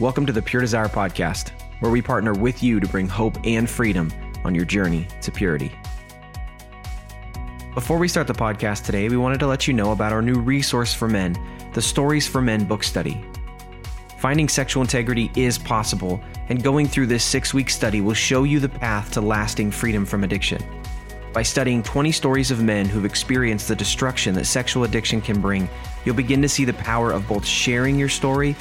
Welcome to the Pure Desire Podcast, where we partner with you to bring hope and freedom on your journey to purity. Before we start the podcast today, we wanted to let you know about our new resource for men, the Stories for Men book study. Finding sexual integrity is possible, and going through this six week study will show you the path to lasting freedom from addiction. By studying 20 stories of men who've experienced the destruction that sexual addiction can bring, you'll begin to see the power of both sharing your story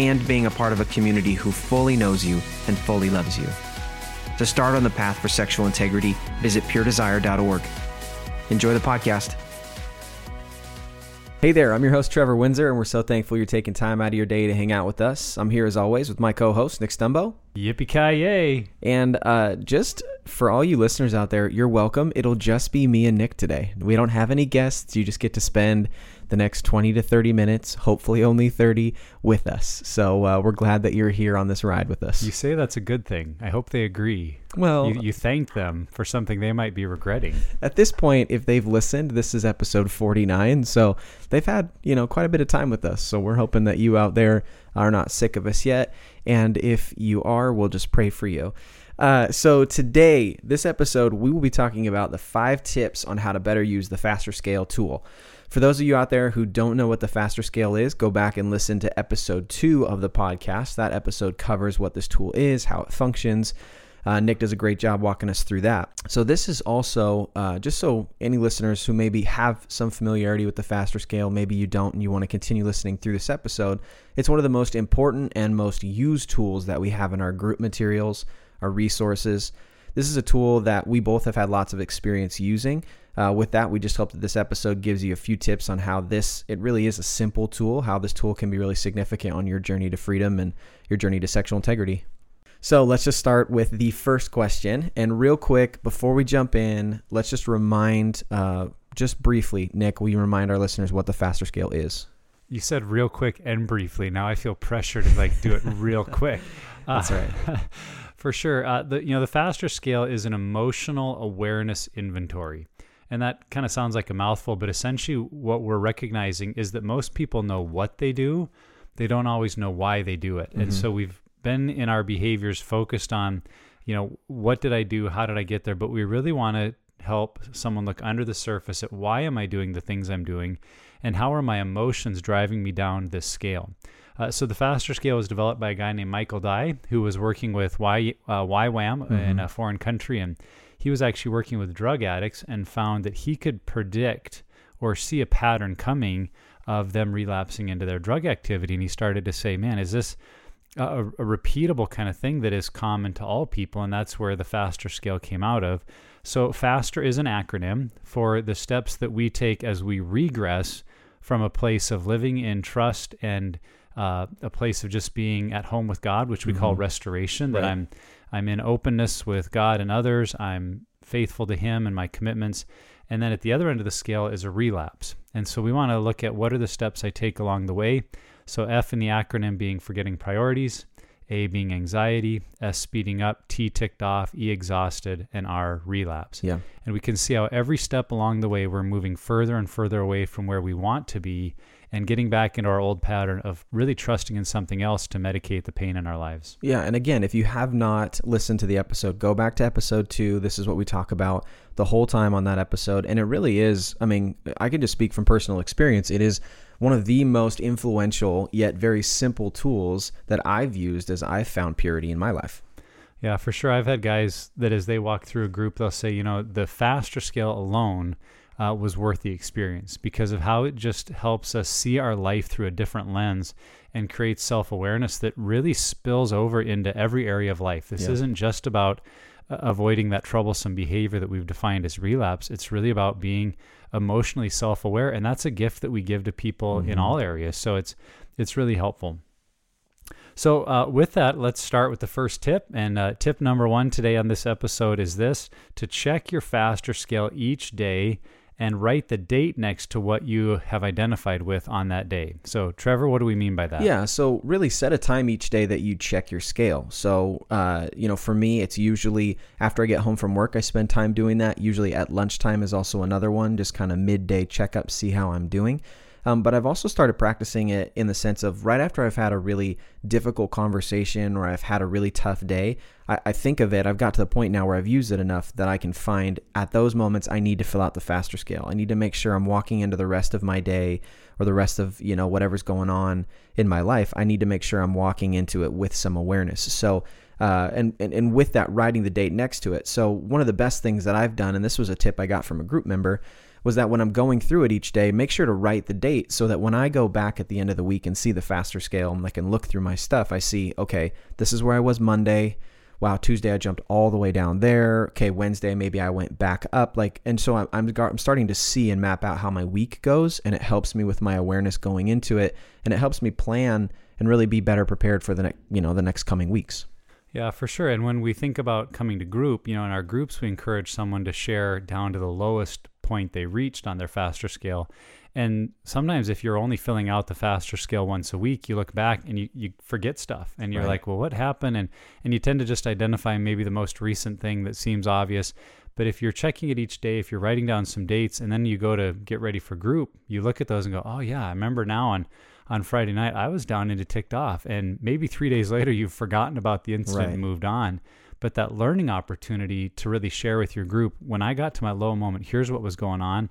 and being a part of a community who fully knows you and fully loves you. To start on the path for sexual integrity, visit puredesire.org. Enjoy the podcast. Hey there, I'm your host, Trevor Windsor, and we're so thankful you're taking time out of your day to hang out with us. I'm here as always with my co host, Nick Stumbo. Yippee ki yay! And uh, just for all you listeners out there, you're welcome. It'll just be me and Nick today. We don't have any guests. You just get to spend the next 20 to 30 minutes, hopefully only 30, with us. So uh, we're glad that you're here on this ride with us. You say that's a good thing. I hope they agree. Well, you, you thank them for something they might be regretting. At this point, if they've listened, this is episode 49. So they've had, you know, quite a bit of time with us. So we're hoping that you out there are not sick of us yet. And if you are, we'll just pray for you. Uh, so today, this episode, we will be talking about the five tips on how to better use the faster scale tool. For those of you out there who don't know what the faster scale is, go back and listen to episode two of the podcast. That episode covers what this tool is, how it functions. Uh, Nick does a great job walking us through that. So, this is also uh, just so any listeners who maybe have some familiarity with the faster scale, maybe you don't, and you want to continue listening through this episode, it's one of the most important and most used tools that we have in our group materials, our resources. This is a tool that we both have had lots of experience using. Uh, with that, we just hope that this episode gives you a few tips on how this, it really is a simple tool, how this tool can be really significant on your journey to freedom and your journey to sexual integrity. So let's just start with the first question. And real quick, before we jump in, let's just remind, uh, just briefly, Nick, will you remind our listeners what the faster scale is? You said real quick and briefly. Now I feel pressure to like do it real quick. That's uh, right. For sure. Uh, the you know the faster scale is an emotional awareness inventory. And that kind of sounds like a mouthful, but essentially what we're recognizing is that most people know what they do, they don't always know why they do it. Mm-hmm. And so we've been in our behaviors focused on, you know, what did I do? How did I get there? But we really want to help someone look under the surface at why am I doing the things I'm doing and how are my emotions driving me down this scale. Uh, so the faster scale was developed by a guy named Michael Dye, who was working with y, uh, YWAM mm-hmm. in a foreign country, and he was actually working with drug addicts and found that he could predict or see a pattern coming of them relapsing into their drug activity. And he started to say, man, is this a, a, repeatable kind of thing that is common to all people? And that's where the faster scale came out of. So, FASTER is an acronym for the steps that we take as we regress from a place of living in trust and uh, a place of just being at home with God, which we mm-hmm. call restoration. That I'm I'm in openness with God and others. I'm faithful to Him and my commitments. And then at the other end of the scale is a relapse. And so we want to look at what are the steps I take along the way. So F in the acronym being forgetting priorities, A being anxiety, S speeding up, T ticked off, E exhausted, and R relapse. Yeah. And we can see how every step along the way we're moving further and further away from where we want to be and getting back into our old pattern of really trusting in something else to medicate the pain in our lives. Yeah, and again, if you have not listened to the episode, go back to episode two. This is what we talk about the whole time on that episode. And it really is, I mean, I can just speak from personal experience. It is one of the most influential yet very simple tools that I've used as I've found purity in my life. Yeah, for sure. I've had guys that as they walk through a group, they'll say, you know, the faster scale alone uh, was worth the experience because of how it just helps us see our life through a different lens and creates self awareness that really spills over into every area of life. This Yeah. isn't just about uh, avoiding that troublesome behavior that we've defined as relapse. It's really about being emotionally self aware, and that's a gift that we give to people in Mhm. all areas. So it's it's really helpful. So, uh, with that, let's start with the first tip. And uh, tip number one today on this episode is this to check your faster scale each day and write the date next to what you have identified with on that day. So, Trevor, what do we mean by that? Yeah, so really set a time each day that you check your scale. So, uh, you know, for me, it's usually after I get home from work, I spend time doing that. Usually at lunchtime is also another one, just kind of midday checkup, see how I'm doing. Um, but I've also started practicing it in the sense of right after I've had a really difficult conversation or I've had a really tough day, I, I think of it. I've got to the point now where I've used it enough that I can find at those moments I need to fill out the faster scale. I need to make sure I'm walking into the rest of my day or the rest of you know whatever's going on in my life. I need to make sure I'm walking into it with some awareness. So. Uh, and, and and with that, writing the date next to it. So one of the best things that I've done, and this was a tip I got from a group member, was that when I'm going through it each day, make sure to write the date so that when I go back at the end of the week and see the faster scale and I can look through my stuff, I see, okay, this is where I was Monday. Wow, Tuesday I jumped all the way down there. Okay, Wednesday maybe I went back up. Like, and so I'm, I'm, starting to see and map out how my week goes, and it helps me with my awareness going into it, and it helps me plan and really be better prepared for the next, you know, the next coming weeks. Yeah, for sure. And when we think about coming to group, you know, in our groups, we encourage someone to share down to the lowest point they reached on their faster scale. And sometimes if you're only filling out the faster scale once a week, you look back and you, you forget stuff and you're Right. like, well, what happened? And, and you tend to just identify maybe the most recent thing that seems obvious. But if you're checking it each day, if you're writing down some dates and then you go to get ready for group, you look at those and go, oh, yeah, I remember now on, on Friday night, I was down into ticked off. And maybe three days later, you've forgotten about the incident Right. and moved on. But that learning opportunity to really share with your group, when I got to my low moment, here's what was going on.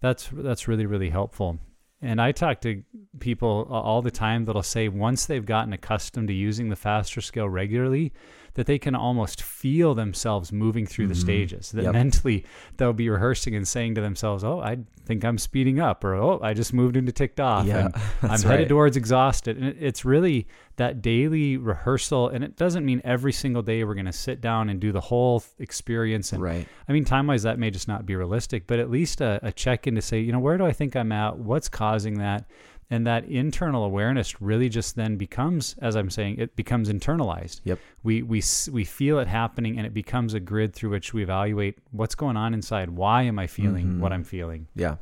That's that's really really helpful. And I talk to people all the time that'll say once they've gotten accustomed to using the faster scale regularly, that they can almost feel themselves moving through the Mhm. stages. That Yep. mentally they'll be rehearsing and saying to themselves, "Oh, I think I'm speeding up," or "Oh, I just moved into ticked off." Yeah, and I'm that's headed towards exhausted. And it- it's really that daily rehearsal. And it doesn't mean every single day we're going to sit down and do the whole experience. And Right. I mean, time wise, that may just not be realistic, but at least a, a check in to say, you know, where do I think I'm at? What's causing that? And that internal awareness really just then becomes, as I'm saying, it becomes internalized. Yep. We, we, we feel it happening and it becomes a grid through which we evaluate what's going on inside. Why am I feeling Mhm. what I'm feeling? Yeah,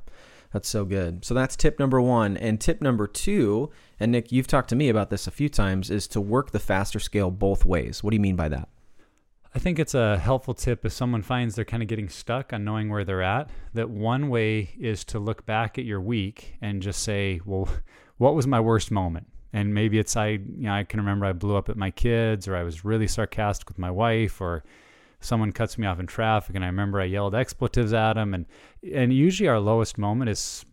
that's so good. So that's tip number one. And tip number two, and Nick, you've talked to me about this a few times, is to work the faster scale both ways. What do you mean by that? I think it's a helpful tip if someone finds they're kind of getting stuck on knowing where they're at. That one way is to look back at your week and just say, well, what was my worst moment? And maybe it's I, you know, I can remember I blew up at my kids, or I was really sarcastic with my wife, or someone cuts me off in traffic, and I remember I yelled expletives at them. And and usually our lowest moment is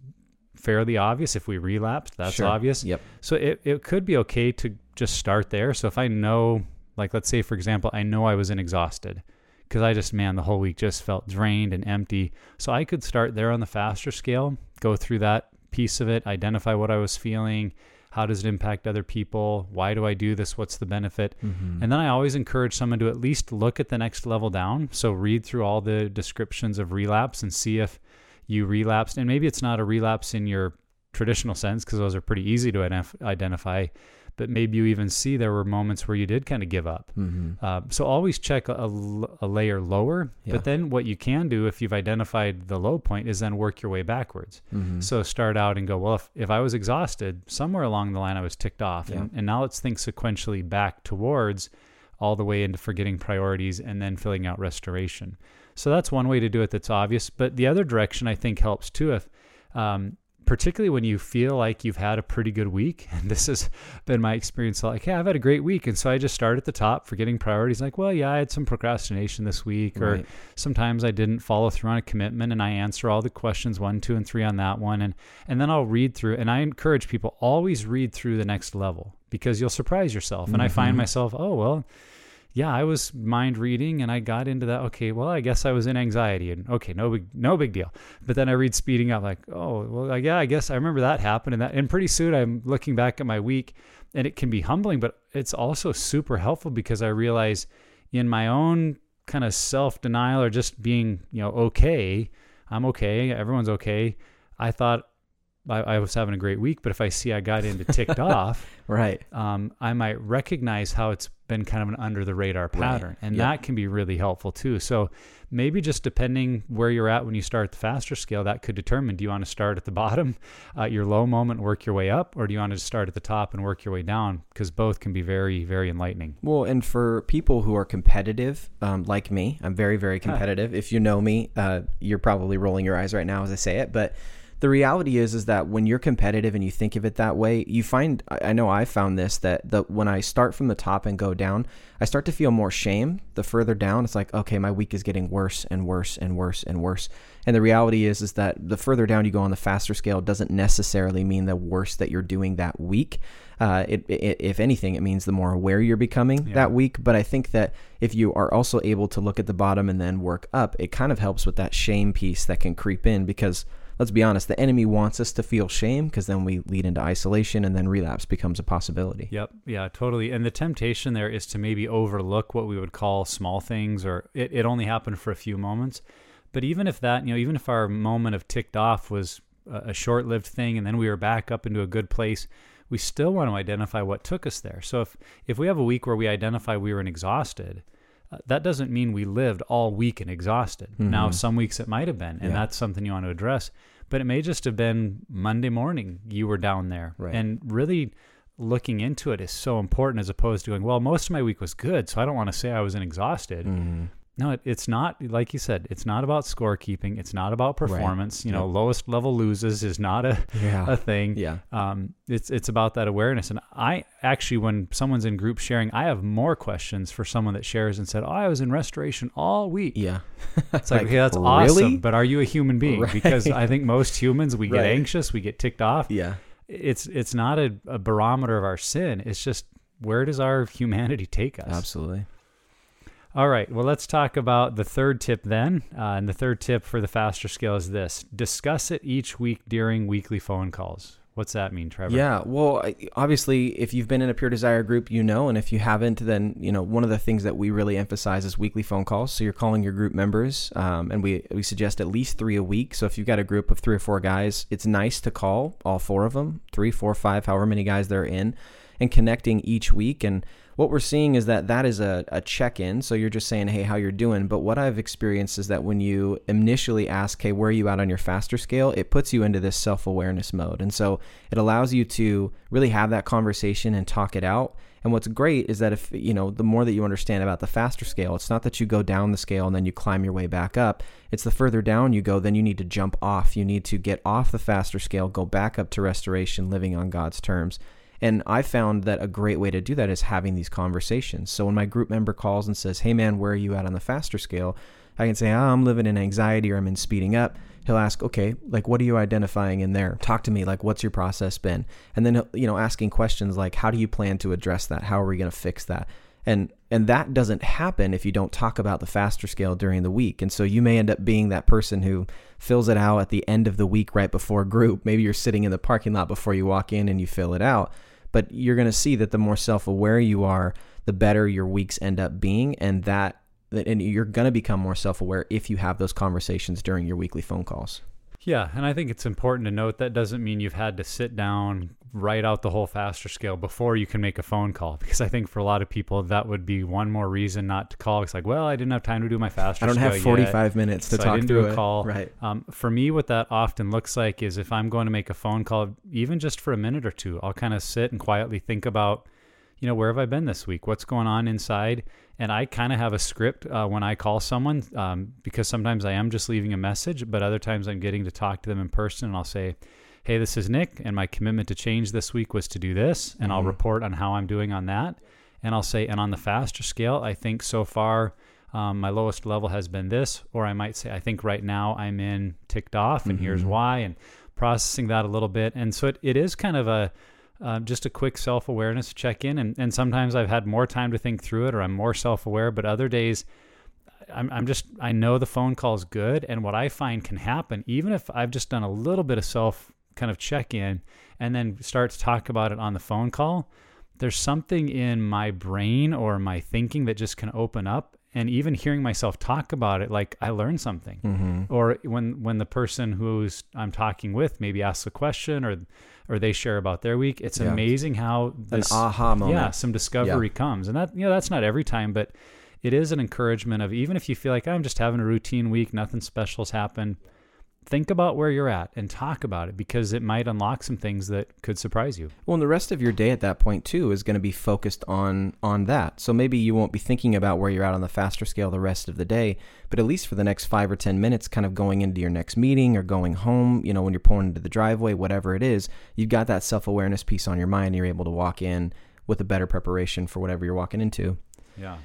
fairly obvious if we relapsed. That's Sure. obvious. Yep. So it, it could be okay to just start there. So if I know, like, let's say, for example, I know I was in exhausted because I just, man, the whole week just felt drained and empty. So I could start there on the faster scale, go through that piece of it, identify what I was feeling. How does it impact other people? Why do I do this? What's the benefit? Mm-hmm. And then I always encourage someone to at least look at the next level down. So read through all the descriptions of relapse and see if you relapsed. And maybe it's not a relapse in your traditional sense because those are pretty easy to identif- identify. But maybe you even see there were moments where you did kind of give up. Mm-hmm. Uh, so always check a, a- layer lower. Yeah. But then what you can do if you've identified the low point is then work your way backwards. Mm-hmm. So start out and go, well, if, if I was exhausted, somewhere along the line I was ticked off. Yeah. And, and now let's think sequentially back towards all the way into forgetting priorities and then filling out restoration. So that's one way to do it that's obvious. But the other direction I think helps too. If um, particularly when you feel like you've had a pretty good week, and this has been my experience. Like, hey, I've had a great week, and so I just start at the top, forgetting priorities. Like, well, yeah, I had some procrastination this week, or Right. sometimes I didn't follow through on a commitment, and I answer all the questions one, two, and three on that one, and and then I'll read through. And I encourage people always read through the next level because you'll surprise yourself. And I find Mhm. myself, oh well yeah, I was mind reading and I got into that. Okay, well, I guess I was in anxiety and okay, no big, no big deal. But then I read speeding up like, oh, well, yeah, I guess I remember that happened and that. And pretty soon I'm looking back at my week and it can be humbling, but it's also super helpful because I realize in my own kind of self denial or just being, you know, okay, I'm okay, everyone's okay. I thought I, I was having a great week, but if I see I got into ticked off, Right. um, I might recognize how it's been kind of an under the radar pattern. And Yep. that can be really helpful too. So maybe just depending where you're at when you start the faster scale, that could determine do you want to start at the bottom, uh, your low moment, work your way up, or do you want to start at the top and work your way down? Because both can be very, very enlightening. Well, and for people who are competitive, um, like me, I'm very, very competitive. if you know me, uh, you're probably rolling your eyes right now as I say it. But the reality is, is that when you're competitive and you think of it that way, you find. I know I found this that the when I start from the top and go down, I start to feel more shame. The further down, it's like, okay, my week is getting worse and worse and worse and worse. And the reality is, is that the further down you go on the faster scale doesn't necessarily mean the worse that you're doing that week. Uh, it, it, if anything, it means the more aware you're becoming Yeah. that week. But I think that if you are also able to look at the bottom and then work up, it kind of helps with that shame piece that can creep in because let's be honest, the enemy wants us to feel shame because then we lead into isolation and then relapse becomes a possibility. Yep. Yeah, totally. And the temptation there is to maybe overlook what we would call small things or it, it only happened for a few moments. But even if that, you know, even if our moment of ticked off was a, a short lived thing and then we were back up into a good place, we still want to identify what took us there. So if, if we have a week where we identify we were exhausted, that doesn't mean we lived all week and exhausted. Now, Mhm. some weeks it might have been, and Yeah. that's something you want to address. But it may just have been Monday morning you were down there. Right. And really looking into it is so important as opposed to going, well, most of my week was good, so I don't want to say I wasn't exhausted. Mhm. No, it, it's not, like you said, it's not about scorekeeping. It's not about performance. You know, lowest level loses is not a, Yeah. a thing. Yeah. Um, it's it's about that awareness. And I actually, when someone's in group sharing, I have more questions for someone that shares and said, "Oh, I was in restoration all week." Yeah. It's like, Like, okay, that's really? awesome, but are you a human being? Right. Because I think most humans we get Right. anxious, we get ticked off. Yeah. It's it's not a, a barometer of our sin. It's just where does our humanity take us? Absolutely. All right. Well, let's talk about the third tip then. Uh, and the third tip for the faster scale is this: discuss it each week during weekly phone calls. What's that mean, Trevor? Yeah, well, obviously, if you've been in a Pure Desire group, you know, and if you haven't, then you know one of the things that we really emphasize is weekly phone calls. So you're calling your group members, um, and we we suggest at least three a week. So if you've got a group of three or four guys, it's nice to call all four of them, three, four, five, however many guys they're in, and connecting each week. And what we're seeing is that that is a, a check in. So you're just saying, hey, how you're doing. But what I've experienced is that when you initially ask, hey, where are you at on your faster scale? It puts you into this self awareness mode. And so it allows you to really have that conversation and talk it out. And what's great is that if, you know, the more that you understand about the faster scale, it's not that you go down the scale and then you climb your way back up. It's the further down you go, then you need to jump off. You need to get off the faster scale, go back up to restoration, living on God's terms. And I found that a great way to do that is having these conversations. So when my group member calls and says, Hey man, where are you at on the faster scale? I can say, oh, I'm living in anxiety or I'm in speeding up. He'll ask, okay, like, what are you identifying in there? Talk to me. Like, what's your process been? And then, you know, asking questions like, how do you plan to address that? How are we going to fix that? And, and that doesn't happen if you don't talk about the faster scale during the week. And so you may end up being that person who fills it out at the end of the week right before group. Maybe you're sitting in the parking lot before you walk in and you fill it out but you're going to see that the more self-aware you are the better your weeks end up being and that and you're going to become more self-aware if you have those conversations during your weekly phone calls. Yeah, and I think it's important to note that doesn't mean you've had to sit down write out the whole faster scale before you can make a phone call because I think for a lot of people that would be one more reason not to call. It's like, well, I didn't have time to do my faster. I don't have 45 yet, minutes to so talk I didn't through do a it. call. Right. Um, for me, what that often looks like is if I'm going to make a phone call, even just for a minute or two, I'll kind of sit and quietly think about, you know, where have I been this week? What's going on inside? And I kind of have a script uh, when I call someone um, because sometimes I am just leaving a message, but other times I'm getting to talk to them in person and I'll say, hey, this is Nick, and my commitment to change this week was to do this, and I'll Mhm. report on how I'm doing on that. And I'll say, and on the faster scale, I think so far um, my lowest level has been this, or I might say, I think right now I'm in ticked off, and here's Mhm. why, and processing that a little bit. And so it, it is kind of a uh, just a quick self awareness check in. And, and sometimes I've had more time to think through it, or I'm more self aware, but other days, I'm, I'm just, I know the phone call is good. And what I find can happen, even if I've just done a little bit of self kind of check in and then start to talk about it on the phone call, there's something in my brain or my thinking that just can open up. And even hearing myself talk about it, like I learned something. Mm-hmm. Or when when the person who's I'm talking with maybe asks a question or or they share about their week, it's Yeah. amazing how An this aha moment. yeah, some discovery comes. And that you know, that's not every time, but it is an encouragement of even if you feel like I'm just having a routine week, nothing special's happened, think about where you're at and talk about it because it might unlock some things that could surprise you. Well, and the rest of your day at that point too is going to be focused on on that. So maybe you won't be thinking about where you're at on the faster scale the rest of the day, but at least for the next 5 or 10 minutes kind of going into your next meeting or going home, you know, when you're pulling into the driveway, whatever it is, you've got that self-awareness piece on your mind, you're able to walk in with a better preparation for whatever you're walking into. Yeah.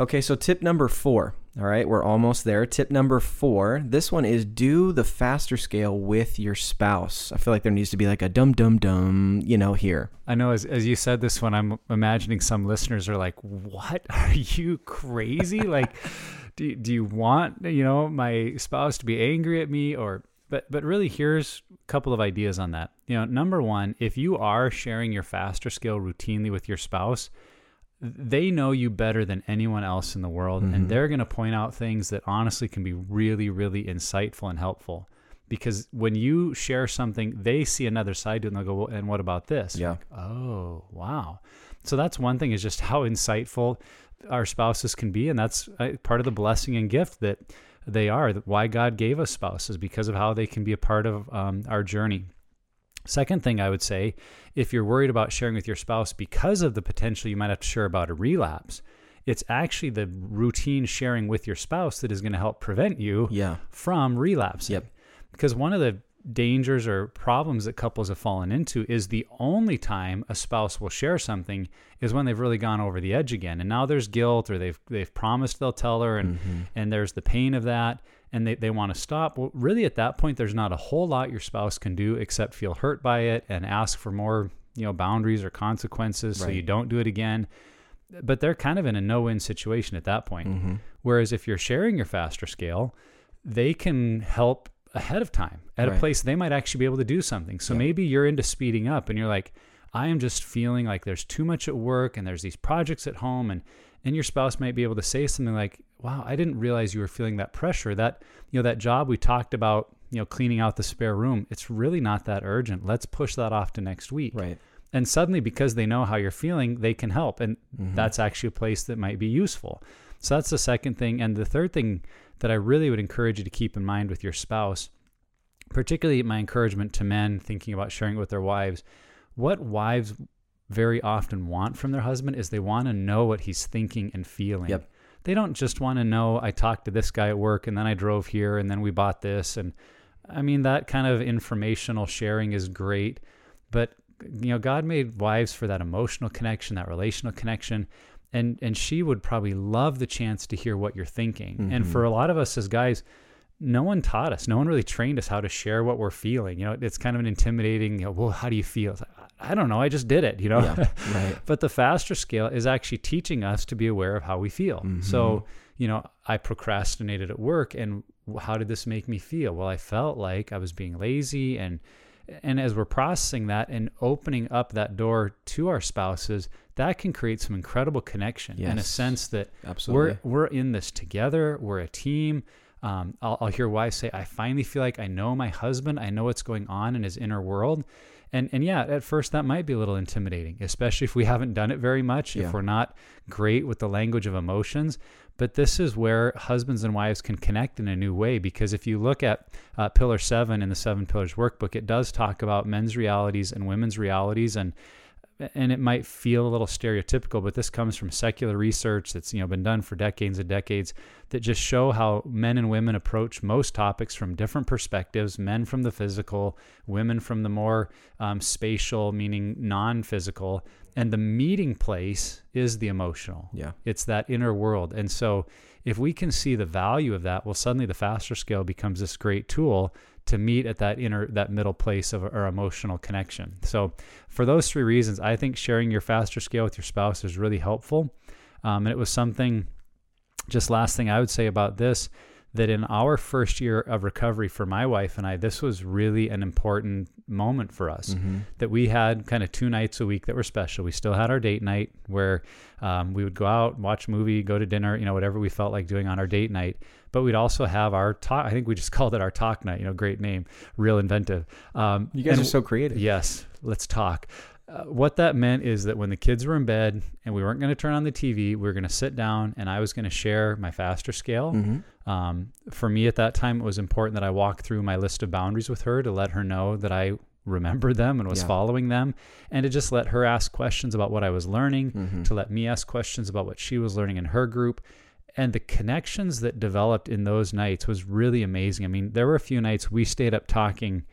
Okay, so tip number four. All right, we're almost there. Tip number four. This one is do the faster scale with your spouse. I feel like there needs to be like a dum dum dum, you know, here. I know as, as you said this one, I'm imagining some listeners are like, what? Are you crazy? like, do, do you want, you know, my spouse to be angry at me or, but, but really here's a couple of ideas on that. You know, number one, if you are sharing your faster scale routinely with your spouse, they know you better than anyone else in the world. Mhm. And they're going to point out things that honestly can be really, really insightful and helpful. Because when you share something, they see another side to it and they'll go, well, and what about this? Yeah. Like, oh, wow. So that's one thing is just how insightful our spouses can be. And that's uh, part of the blessing and gift that they are. That Why God gave us spouses because of how they can be a part of um, our journey. Second thing I would say, if you're worried about sharing with your spouse because of the potential you might have to share about a relapse, it's actually the routine sharing with your spouse that is going to help prevent you Yeah. from relapsing. Yep. Because one of the dangers or problems that couples have fallen into is the only time a spouse will share something is when they've really gone over the edge again. And now there's guilt or they've they've promised they'll tell her and Mhm. and there's the pain of that and they, they want to stop. Well, really at that point there's not a whole lot your spouse can do except feel hurt by it and ask for more, you know, boundaries or consequences so you don't do it again. But they're kind of in a no-win situation at that point. Mhm. Whereas if you're sharing your faster scale, they can help ahead of time at Right. a place they might actually be able to do something. So Yeah. maybe you're into speeding up and you're like, I am just feeling like there's too much at work and there's these projects at home and and your spouse might be able to say something like, "Wow, I didn't realize you were feeling that pressure. That, you know, that job we talked about, you know, cleaning out the spare room, it's really not that urgent. Let's push that off to next week." Right. And suddenly because they know how you're feeling, they can help and Mhm. that's actually a place that might be useful. So that's the second thing. And the third thing that I really would encourage you to keep in mind with your spouse, particularly my encouragement to men thinking about sharing it with their wives, what wives very often want from their husband is they want to know what he's thinking and feeling. Yep. They don't just want to know I talked to this guy at work and then I drove here and then we bought this and I mean that kind of informational sharing is great, but you know God made wives for that emotional connection, that relational connection and and she would probably love the chance to hear what you're thinking. And Mhm. for a lot of us as guys, no one taught us. No one really trained us how to share what we're feeling. You know, it's kind of an intimidating. You know, well, how do you feel? Like, I don't know. I just did it. You know. Yeah. Right. but the faster scale is actually teaching us to be aware of how we feel. Mhm. So, you know, I procrastinated at work, and how did this make me feel? Well, I felt like I was being lazy, and and as we're processing that and opening up that door to our spouses, that can create some incredible connection in a sense that Absolutely. we're we're in this together. We're a team. Um, I'll, I'll hear wives say, "I finally feel like I know my husband. I know what's going on in his inner world." And and yeah, at first that might be a little intimidating, especially if we haven't done it very much, Yeah. if we're not great with the language of emotions. But this is where husbands and wives can connect in a new way because if you look at uh, Pillar 7 in the Seven Pillars workbook, it does talk about men's realities and women's realities and and it might feel a little stereotypical, but this comes from secular research that's you know been done for decades and decades that just show how men and women approach most topics from different perspectives. Men from the physical, women from the more um, spatial, meaning non-physical, and the meeting place is the emotional. Yeah. It's that inner world, and so if we can see the value of that, well, suddenly the faster scale becomes this great tool to meet at that inner that middle place of our emotional connection. So for those three reasons i think sharing your faster scale with your spouse is really helpful. Um, and it was something just last thing i would say about this that in our first year of recovery for my wife and i this was really an important moment for us. Mm-hmm. that we had kind of two nights a week that were special. We still had our date night where um, we would go out watch a movie go to dinner you know whatever we felt like doing on our date night but we'd also have our talk i think we just called it our talk night you know great name real inventive um, You guys and are so creative. Yes, let's talk. Uh, what that meant is that when the kids were in bed and we weren't going to turn on the TV, we were going to sit down and I was going to share my faster scale. Mm-hmm. Um, for me at that time, it was important that I walk through my list of boundaries with her to let her know that I remembered them and was Yeah. following them, and to just let her ask questions about what I was learning, Mm-hmm. to let me ask questions about what she was learning in her group. And the connections that developed in those nights was really amazing. I mean, there were a few nights we stayed up talking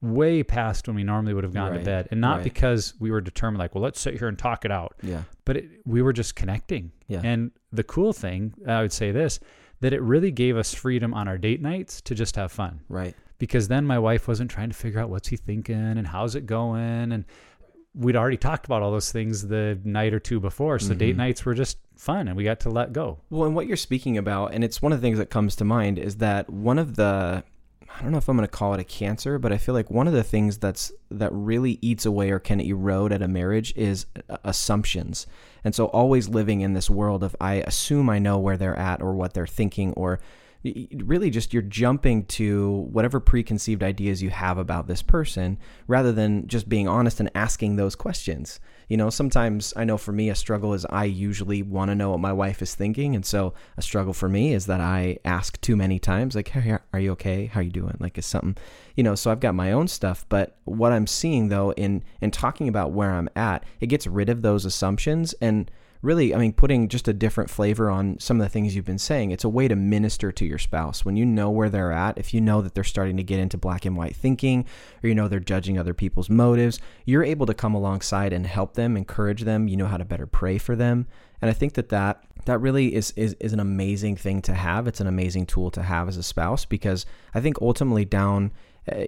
way past when we normally would have gone Right, to bed. And not right. because we were determined, like, well, let's sit here and talk it out Yeah. but it, we were just connecting. Yeah. And the cool thing, I would say this, that it really gave us freedom on our date nights to just have fun. Right. Because then my wife wasn't trying to figure out what's he thinking and how's it going. And we'd already talked about all those things the night or two before. So date Mhm. nights were just fun and we got to let go. Well, and what you're speaking about, and it's one of the things that comes to mind, is that one of the I don't know if I'm going to call it a cancer, but I feel like one of the things that's that really eats away or can erode at a marriage is uh, assumptions. And so always living in this world of I assume I know where they're at or what they're thinking or really just you're jumping to whatever preconceived ideas you have about this person rather than just being honest and asking those questions. You know, sometimes I know for me a struggle is I usually want to know what my wife is thinking, and so a struggle for me is that I ask too many times, like, "Hey, are you okay? How you doing?" Like, is something, you know? So I've got my own stuff, but what I'm seeing though in in talking about where I'm at, it gets rid of those assumptions and really, I mean, putting just a different flavor on some of the things you've been saying. It's a way to minister to your spouse when you know where they're at. If you know that they're starting to get into black and white thinking, or you know they're judging other people's motives, you're able to come alongside and help them, encourage them. You know how to better pray for them, and I think that that that really is is is an amazing thing to have. It's an amazing tool to have as a spouse because I think ultimately down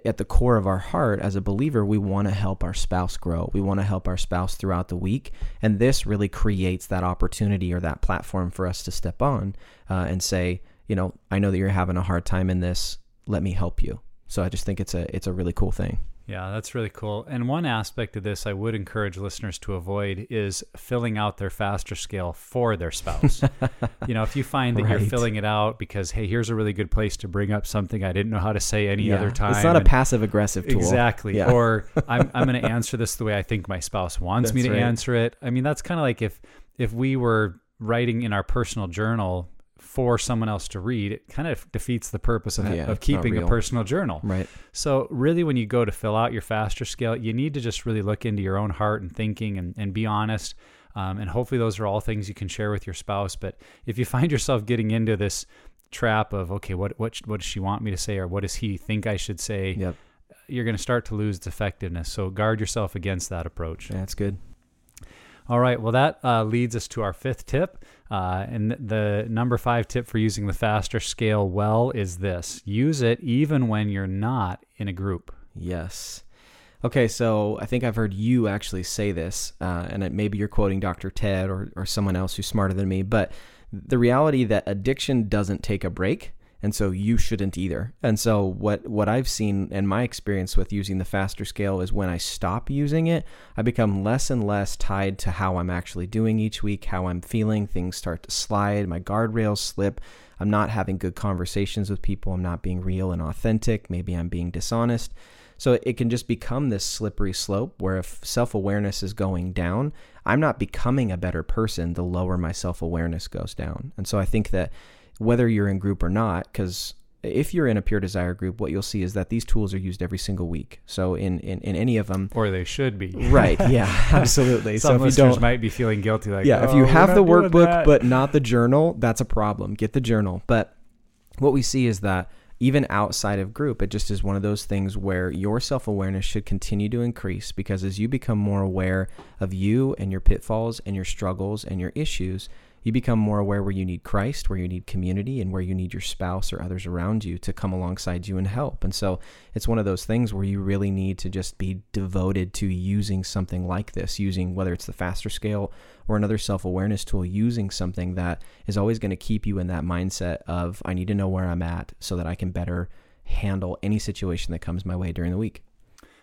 at the core of our heart as a believer, we want to help our spouse grow. We want to help our spouse throughout the week. And this really creates that opportunity or that platform for us to step on uh, and say, you know, I know that you're having a hard time in this. Let me help you. So I just think it's a it's a really cool thing. Yeah, that's really cool. And one aspect of this I would encourage listeners to avoid is filling out their faster scale for their spouse. you know, if you find that you're filling it out because, hey, here's a really good place to bring up something I didn't know how to say any Yeah. other time. It's not a passive aggressive tool. Exactly. Yeah. Or I'm, I'm going to answer this the way I think my spouse wants me to right. answer it. I mean, that's kind of like if if we were writing in our personal journal for someone else to read, it kind of defeats the purpose of, Yeah, of keeping a personal journal. Right. So really when you go to fill out your faster scale, you need to just really look into your own heart and thinking and, and be honest. Um, and hopefully those are all things you can share with your spouse. But if you find yourself getting into this trap of, okay, what, what, what does she want me to say? Or what does he think I should say? Yep. You're going to start to lose its effectiveness. So guard yourself against that approach. Yeah, that's good. All right. Well, that uh, leads us to our fifth tip. Uh, and the number five tip for using the faster scale well is this use it even when you're not in a group. Yes. Okay, so I think I've heard you actually say this, uh, and it, maybe you're quoting Dr. Ted or, or someone else who's smarter than me, but the reality that addiction doesn't take a break, and so you shouldn't either. And so what what I've seen in my experience with using the faster scale is when I stop using it, I become less and less tied to how I'm actually doing each week, how I'm feeling. Things start to slide, my guardrails slip. I'm not having good conversations with people. I'm not being real and authentic. Maybe I'm being dishonest. So it can just become this slippery slope where if self awareness is going down, I'm not becoming a better person the lower my self awareness goes down. And so I think that whether you're in group or not, because if you're in a pure desire group, what you'll see is that these tools are used every single week. So in, in, in any of them, or they should be. right? Yeah, absolutely. Some so if you don't, might be feeling guilty, like yeah, if "Oh, you have the workbook that." but not the journal, that's a problem. Get the journal. But what we see is that even outside of group, it just is one of those things where your self awareness should continue to increase because as you become more aware of you and your pitfalls and your struggles and your issues, you become more aware where you need Christ, where you need community, and where you need your spouse or others around you to come alongside you and help. And so it's one of those things where you really need to just be devoted to using something like this, using whether it's the faster scale or another self awareness tool, using something that is always going to keep you in that mindset of, I need to know where I'm at so that I can better handle any situation that comes my way during the week.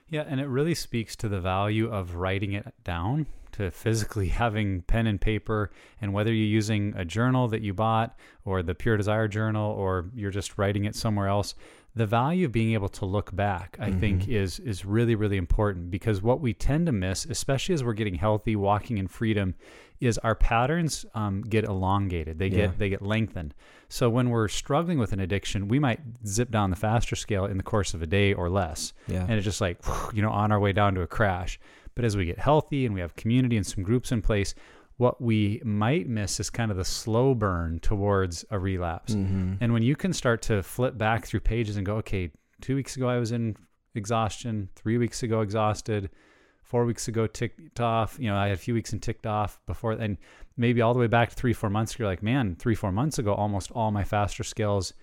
Yeah, and it really speaks to the value of writing it down, to physically having pen and paper, and whether you're using a journal that you bought or the Pure Desire journal or you're just writing it somewhere else. The value of being able to look back, I think, is is really really important because what we tend to miss, especially as we're getting healthy, walking in freedom, is our patterns um, get elongated. They Yeah. get they get lengthened. So when we're struggling with an addiction, we might zip down the faster scale in the course of a day or less Yeah. and it's just like you know on our way down to a crash but as we get healthy and we have community and some groups in place what we might miss is kind of the slow burn towards a relapse Mm-hmm. and when you can start to flip back through pages and go okay two weeks ago i was in exhaustion three weeks ago exhausted four weeks ago ticked off you know i had a few weeks and ticked off before and maybe all the way back to three four months ago, you're like man three four months ago almost all my faster scales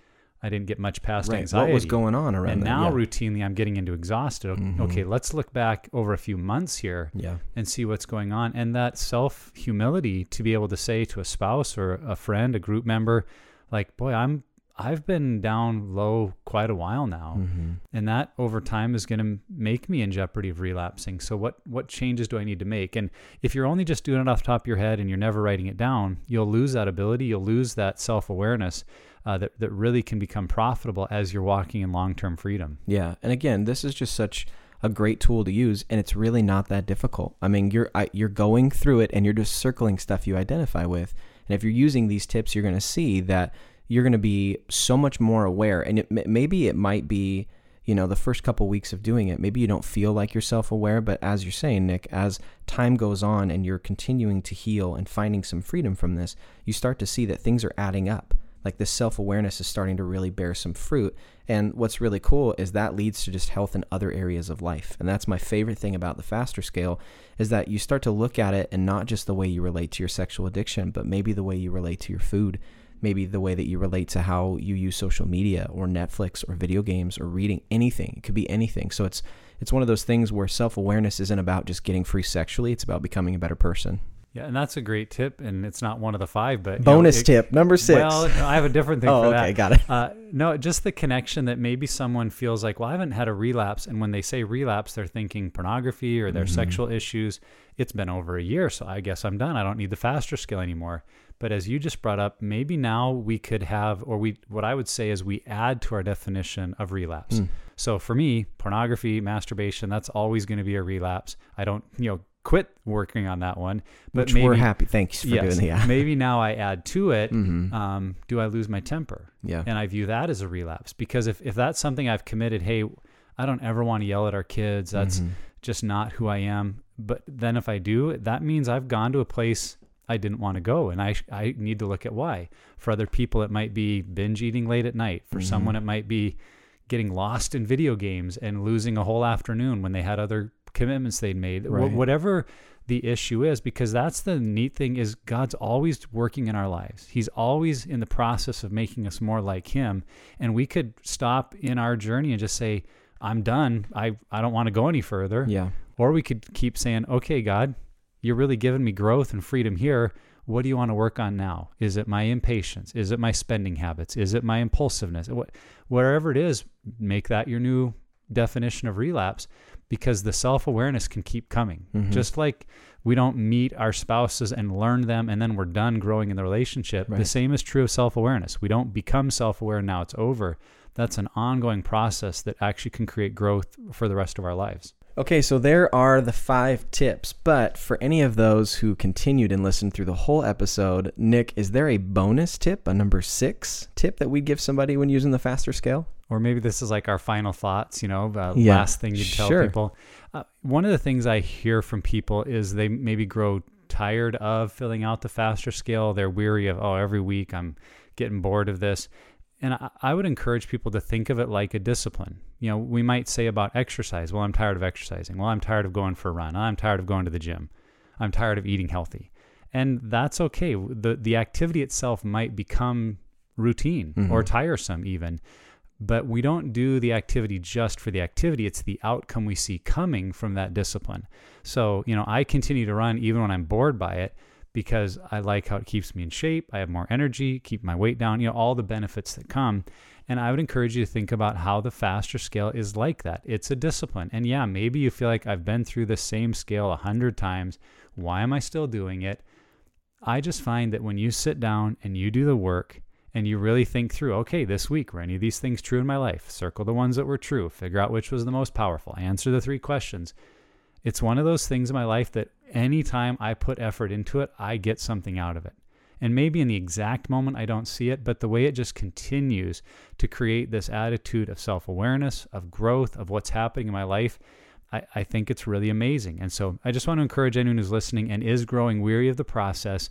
i didn't get much past Right. anxiety What was going on around and that? now yeah. routinely I'm getting into exhausted. Mhm. Okay, let's look back over a few months here yeah. and see what's going on. And that self humility to be able to say to a spouse or a friend, a group member, like, boy, I'm I've been down low quite a while now. Mm-hmm. And that over time is going to make me in jeopardy of relapsing. So what what changes do I need to make? And if you're only just doing it off the top of your head and you're never writing it down, you'll lose that ability. You'll lose that self awareness uh, that that really can become profitable as you're walking in long term freedom. Yeah, and again, this is just such a great tool to use, and it's really not that difficult. I mean, you're I, you're going through it, and you're just circling stuff you identify with. And if you're using these tips, you're going to see that you're going to be so much more aware. And it, maybe it might be, you know, the first couple weeks of doing it, maybe you don't feel like you're self-aware, but as you're saying, Nick, as time goes on and you're continuing to heal and finding some freedom from this, you start to see that things are adding up. Like this self-awareness is starting to really bear some fruit. And what's really cool is that leads to just health in other areas of life. And that's my favorite thing about the faster scale is that you start to look at it and not just the way you relate to your sexual addiction but maybe the way you relate to your food maybe the way that you relate to how you use social media or Netflix or video games or reading anything. It could be anything. So it's it's one of those things where self-awareness isn't about just getting free sexually. It's about becoming a better person Yeah, and that's a great tip, and it's not one of the five, but you know, bonus it- tip number six Well, I have a different thing oh for okay that. got it Uh, no, just the connection that maybe someone feels like, well, I haven't had a relapse. And when they say relapse, they're thinking pornography or their Mm-hmm. sexual issues. It's been over a year, so I guess I'm done. I don't need the faster scale anymore. But as you just brought up, maybe now we could have, or we, what I would say is we add to our definition of relapse. Mm. So for me, pornography, masturbation, that's always going to be a relapse. I don't, you know, quit working on that one. But which maybe, we're happy thanks for yes, doing the yeah maybe now I add to it. Mhm. Um, do I lose my temper? yeah and I view that as a relapse because if, if that's something I've committed, hey, I don't ever want to yell at our kids. That's Mhm. just not who I am. But then if I do, that means I've gone to a place I didn't want to go, and I I need to look at why. For other people, it might be binge eating late at night. For Mhm. someone, it might be getting lost in video games and losing a whole afternoon when they had other commitments they'd made. Wh- whatever the issue is, because that's the neat thing is God's always working in our lives. He's always in the process of making us more like Him, and we could stop in our journey and just say, "I'm done. I I don't want to go any further." yeah Or we could keep saying, okay, God, you're really giving me growth and freedom here. What do you want to work on now? Is it my impatience? Is it my spending habits? Is it my impulsiveness? What, wherever it is, make that your new definition of relapse because the self awareness can keep coming. Mhm. Just like we don't meet our spouses and learn them and then we're done growing in the relationship, Right. the same is true of self awareness. We don't become self aware now it's over. That's an ongoing process that actually can create growth for the rest of our lives. Okay, so there are the five tips, but for any of those who continued and listened through the whole episode, Nick, is there a bonus tip, a number six tip that we'd give somebody when using the faster scale? or maybe this is like our final thoughts, you know, uh, Yeah, last thing you'd tell sure. people. Uh, one of the things I hear from people is they maybe grow tired of filling out the faster scale. They're weary of, oh, every week I'm getting bored of this. And I, I would encourage people to think of it like a discipline. You know, we might say about exercise, well, I'm tired of exercising. Well, I'm tired of going for a run. I'm tired of going to the gym. I'm tired of eating healthy. And that's okay. The, the activity itself might become routine or Mhm. tiresome, even but we don't do the activity just for the activity it's the outcome we see coming from that discipline so you know i continue to run even when i'm bored by it because i like how it keeps me in shape i have more energy keep my weight down you know all the benefits that come. And i would encourage you to think about how the faster scale is like that. It's a discipline. And yeah maybe you feel like i've been through the same scale a hundred times. Why am i still doing it? I just find that when you sit down and you do the work and you really think through, okay, this week, were any of these things true in my life? Circle the ones that were true, figure out which was the most powerful, answer the three questions. It's one of those things in my life that anytime I put effort into it, I get something out of it. And maybe in the exact moment I don't see it, but the way it just continues to create this attitude of self awareness, of growth, of what's happening in my life, I, I think it's really amazing. And so I just want to encourage anyone who's listening and is growing weary of the process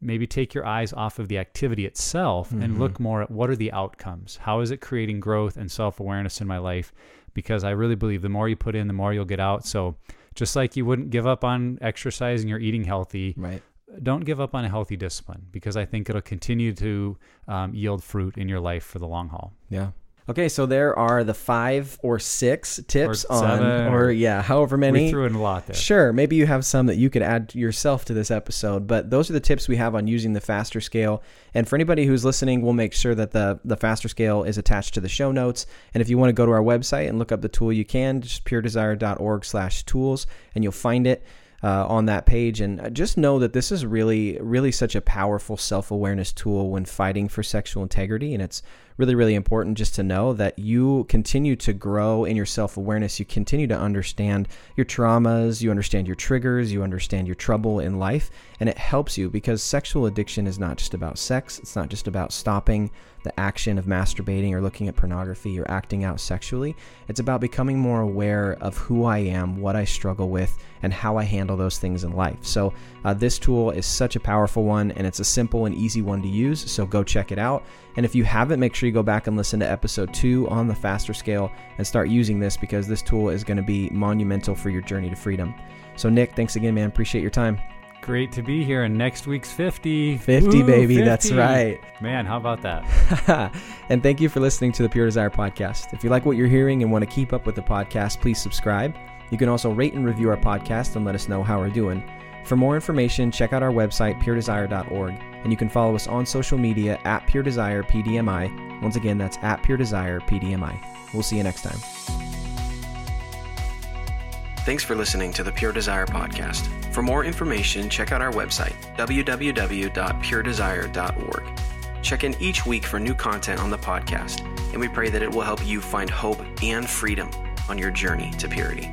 maybe take your eyes off of the activity itself and mm-hmm. look more at what are the outcomes how is it creating growth and self-awareness in my life because i really believe the more you put in the more you'll get out so just like you wouldn't give up on exercising or eating healthy Right. don't give up on a healthy discipline because i think it'll continue to um, yield fruit in your life for the long haul Yeah. Okay, so there are the five or six tips Or on, or or- yeah, however many. we threw in a lot there Sure, maybe you have some that you could add yourself to this episode, but those are the tips we have on using the faster scale. And for anybody who's listening, we'll make sure that the the faster scale is attached to the show notes. And if you want to go to our website and look up the tool, you can just puredesire.org/tools, and you'll find it. Uh, on that page, and just know that this is really, really such a powerful self awareness tool when fighting for sexual integrity. And it's really, really important just to know that you continue to grow in your self awareness. You continue to understand your traumas, you understand your triggers, you understand your trouble in life, and it helps you because sexual addiction is not just about sex, it's not just about stopping the action of masturbating or looking at pornography or acting out sexually. It's about becoming more aware of who I am, what I struggle with, and how I handle those things in life. So, uh, this tool is such a powerful one and it's a simple and easy one to use. So, go check it out. And if you haven't, make sure you go back and listen to episode two on the faster scale and start using this because this tool is going to be monumental for your journey to freedom. So, Nick, thanks again, man. Appreciate your time. great to be here and next week's 50 50, Woo, baby. That's right. man how about that and thank you for listening to the Pure Desire podcast. If you like what you're hearing and want to keep up with the podcast, please subscribe. You can also rate and review our podcast and let us know how we're doing. For more information, check out our website, puredesire.org, and you can follow us on social media at Pure Desire PDMI. Once again, that's at Pure Desire PDMI. We'll see you next time. Thanks for listening to the Pure Desire podcast. For more information, check out our website, www.puredesire.org. Check in each week for new content on the podcast, and we pray that it will help you find hope and freedom on your journey to purity.